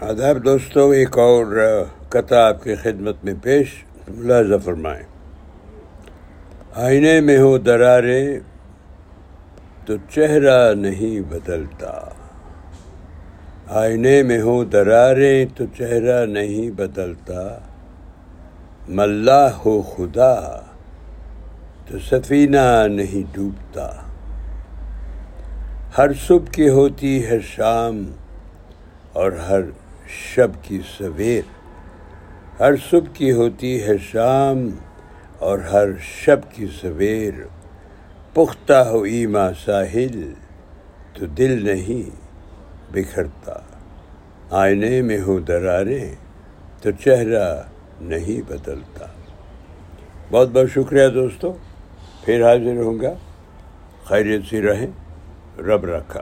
آداب دوستوں ایک اور قطع آپ کی خدمت میں پیش، ملاحظہ فرمائیں۔ آئینے میں ہو درارے، تو چہرہ نہیں بدلتا۔ آئینے میں ہو درارے، تو چہرہ نہیں بدلتا۔ ملا ہو خدا، تو سفینہ نہیں ڈوبتا۔ ہر صبح کی ہوتی ہے شام، اور ہر شب کی سویر۔ ہر صبح کی ہوتی ہے شام اور ہر شب کی سویر۔ پختہ ہو ایما ساحل، تو دل نہیں بکھرتا۔ آئینے میں ہو دراریں تو چہرہ نہیں بدلتا۔ بہت بہت شکریہ دوستو، پھر حاضر ہوں گا۔ خیریت سی رہیں، رب رکھا۔